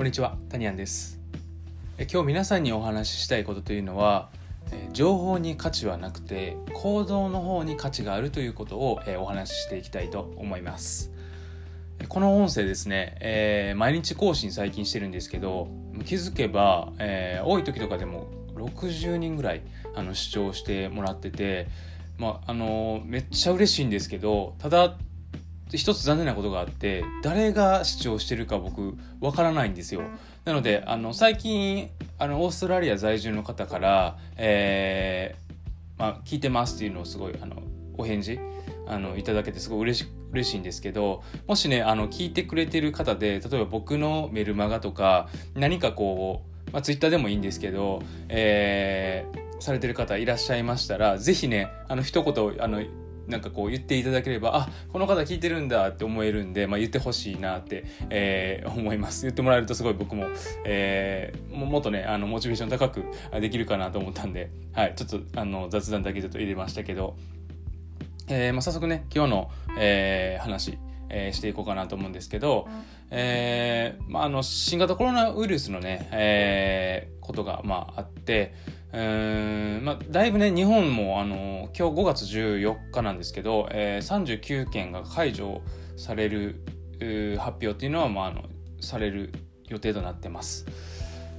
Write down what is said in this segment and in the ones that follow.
こんにちは、タニアンです。え今日皆さんにお話ししたいことというのはえ情報に価値はなくて行動の方に価値があるということをえお話ししていきたいと思います。この音声ですね、えー毎日更新最近してるんですけど気づけば、えー多い時とかでも60人ぐらいあの視聴してもらっててまああのめっちゃ嬉しいんですけどただ一つ残念なことがあって誰が視聴してるか僕わからないんですよ。なのであの最近あのオーストラリア在住の方から、えーまあ、聞いてますっていうのをすごいあのお返事あのいただけてすごい嬉し嬉しいんですけどもしねあの聞いてくれてる方で例えば僕のメルマガとか何かこう、まあ、ツイッターでもいいんですけど、えーされてる方いらっしゃいましたらぜひねあの一言あのなんかこう言っていただければあこの方聞いてるんだって思えるんで、まあ、言ってほしいなって、えー思います。言ってもらえるとすごい僕も、えーもっとねあのモチベーション高くできるかなと思ったんで、はい、ちょっとあの雑談だけちょっと入れましたけど、えーまあ、早速ね今日の、えー話、えーしていこうかなと思うんですけど、えーまあ、あの新型コロナウイルスのね、えことが、まあ、あってまあ、だいぶね日本もあの今日5月14日なんですけど、えー、39件が解除される発表っていうのは、まあ、あのされる予定となってます。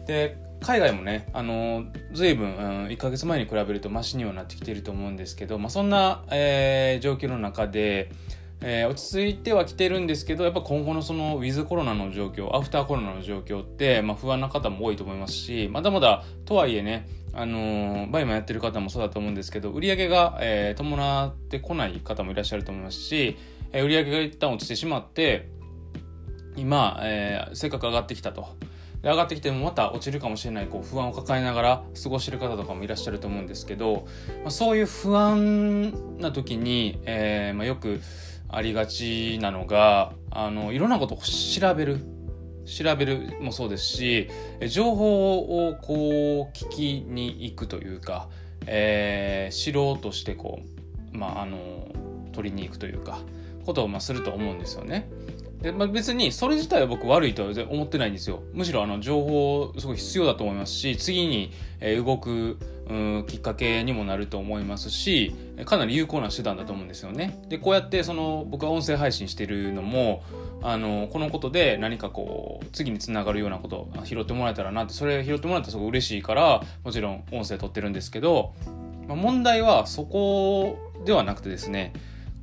で海外もねあの随分、うん、1ヶ月前に比べるとマシにはなってきてると思うんですけど、まあ、そんな、えー状況の中で、えー落ち着いてはきてるんですけどやっぱ今後のそのウィズコロナの状況アフターコロナの状況って、まあ、不安な方も多いと思いますしまだまだとはいえねあの BUYMA やってる方もそうだと思うんですけど売り上げが、えー伴ってこない方もいらっしゃると思いますし、えー売り上げが一旦落ちてしまって今、えーせっかく上がってきたと。で上がってきてもまた落ちるかもしれないこう不安を抱えながら過ごしてる方とかもいらっしゃると思うんですけど、まあ、そういう不安な時に、えーまあ、よくありがちなのがあのいろんなことを調べる調べるもそうですし情報をこう聞きに行くというか、えー知ろうとしてこう、まあ、あの取りに行くというかことをまあすると思うんですよね。でまあ、別にそれ自体は僕悪いとは思ってないんですよ。むしろあの情報すごい必要だと思いますし次に、動くきっかけにもなると思いますしかなり有効な手段だと思うんですよね。でこうやってその僕は音声配信してるのもあのこのことで何かこう次につながるようなことを拾ってもらえたらなってそれ拾ってもらえたらすごい嬉しいからもちろん音声撮ってるんですけど、まあ、問題はそこではなくてですね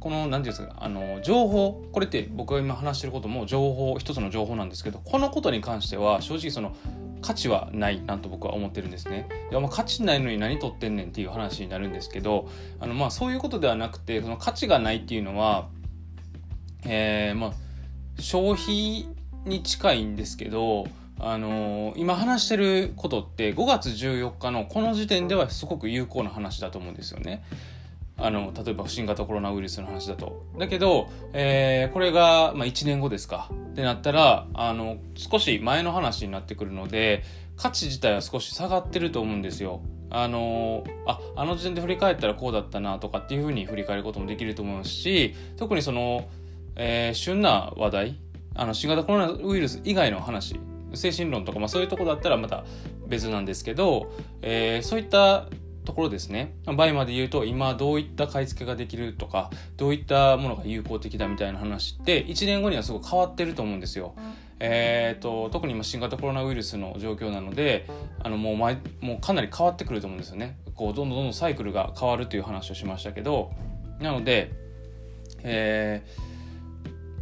この何て言うんですかあの情報これって僕が今話してることも情報一つの情報なんですけどこのことに関しては正直その価値はないなと僕は思ってるんですね。いやまあ価値ないのに何取ってんねんっていう話になるんですけどあのまあそういうことではなくてその価値がないっていうのは、えーまあ、消費に近いんですけどあの今話してることって5月14日のこの時点ではすごく有効な話だと思うんですよね。あの例えば新型コロナウイルスの話だと。だけど、えーこれが、まあ、1年後ですかってなったらあの少し前の話になってくるので価値自体は少し下がってると思うんですよ。あのああの時点で振り返ったらこうだったなとかっていうふうに振り返ることもできると思いますし特にその、えー旬な話題あの新型コロナウイルス以外の話精神論とか、まあ、そういうとこだったらまた別なんですけど、えーそういったところですねバイまで言うと今どういった買い付けができるとかどういったものが有効的だみたいな話って1年後にはすごい変わってると思うんですよ。えー、と特に今新型コロナウイルスの状況なのであのもう前もうかなり変わってくると思うんですよね。こうどんどんどんどんサイクルが変わるという話をしましたけどなので、え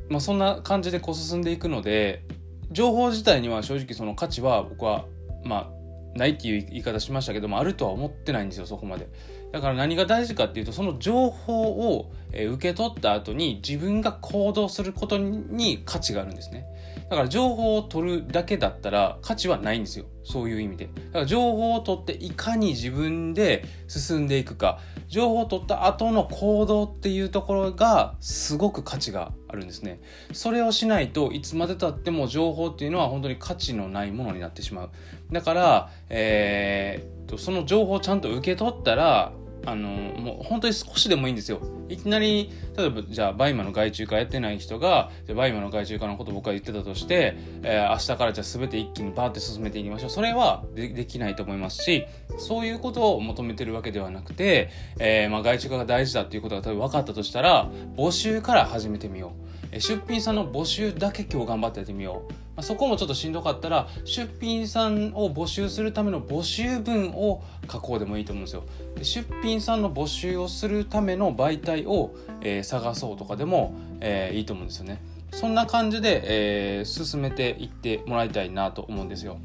ーまあ、そんな感じでこう進んでいくので情報自体には正直その価値は僕はまあないっていう言い方しましたけどもあるとは思ってないんですよそこまで。だから何が大事かっていうとその情報を受け取った後に自分が行動することに価値があるんですね。だから情報を取るだけだったら価値はないんですよ。そういう意味で。だから情報を取っていかに自分で進んでいくか。情報を取った後の行動っていうところがすごく価値があるんですね。それをしないといつまでたっても情報っていうのは本当に価値のないものになってしまう。だから、えーっとその情報をちゃんと受け取ったらあのもう本当に少しでもいいんですよ。いきなり例えばじゃあ BUYMA の外注化やってない人がじゃ BUYMA の外注化のこと僕が言ってたとして、えー、明日からじゃあ全て一気にバーって進めていきましょう。それはでできないと思いますしそういうことを求めてるわけではなくて、えー、まあ外注化が大事だっていうことが多分分かったとしたら募集から始めてみよう。出品さんの募集だけ今日頑張ってやってみよう。まあ、そこもちょっとしんどかったら出品さんを募集するための募集文を書こうでもいいと思うんですよ。で出品さんの募集をするための媒体を、えー、探そうとかでも、えー、いいと思うんですよね。そんな感じで、えー、進めていってもらいたいなと思うんですよ。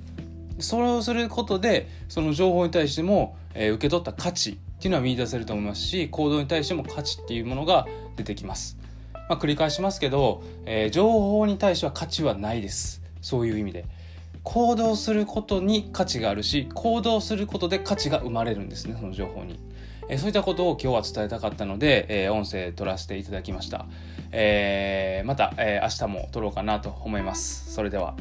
それをすることでその情報に対しても、えー、受け取った価値っていうのは見出せると思いますし行動に対しても価値っていうものが出てきます。まあ、繰り返しますけど、えー、情報に対しては価値はないです。そういう意味で行動することに価値があるし行動することで価値が生まれるんですねその情報に、えそういったことを今日は伝えたかったので、え音声取らせていただきました、えー、また、え明日も撮ろうかなと思います。それでは。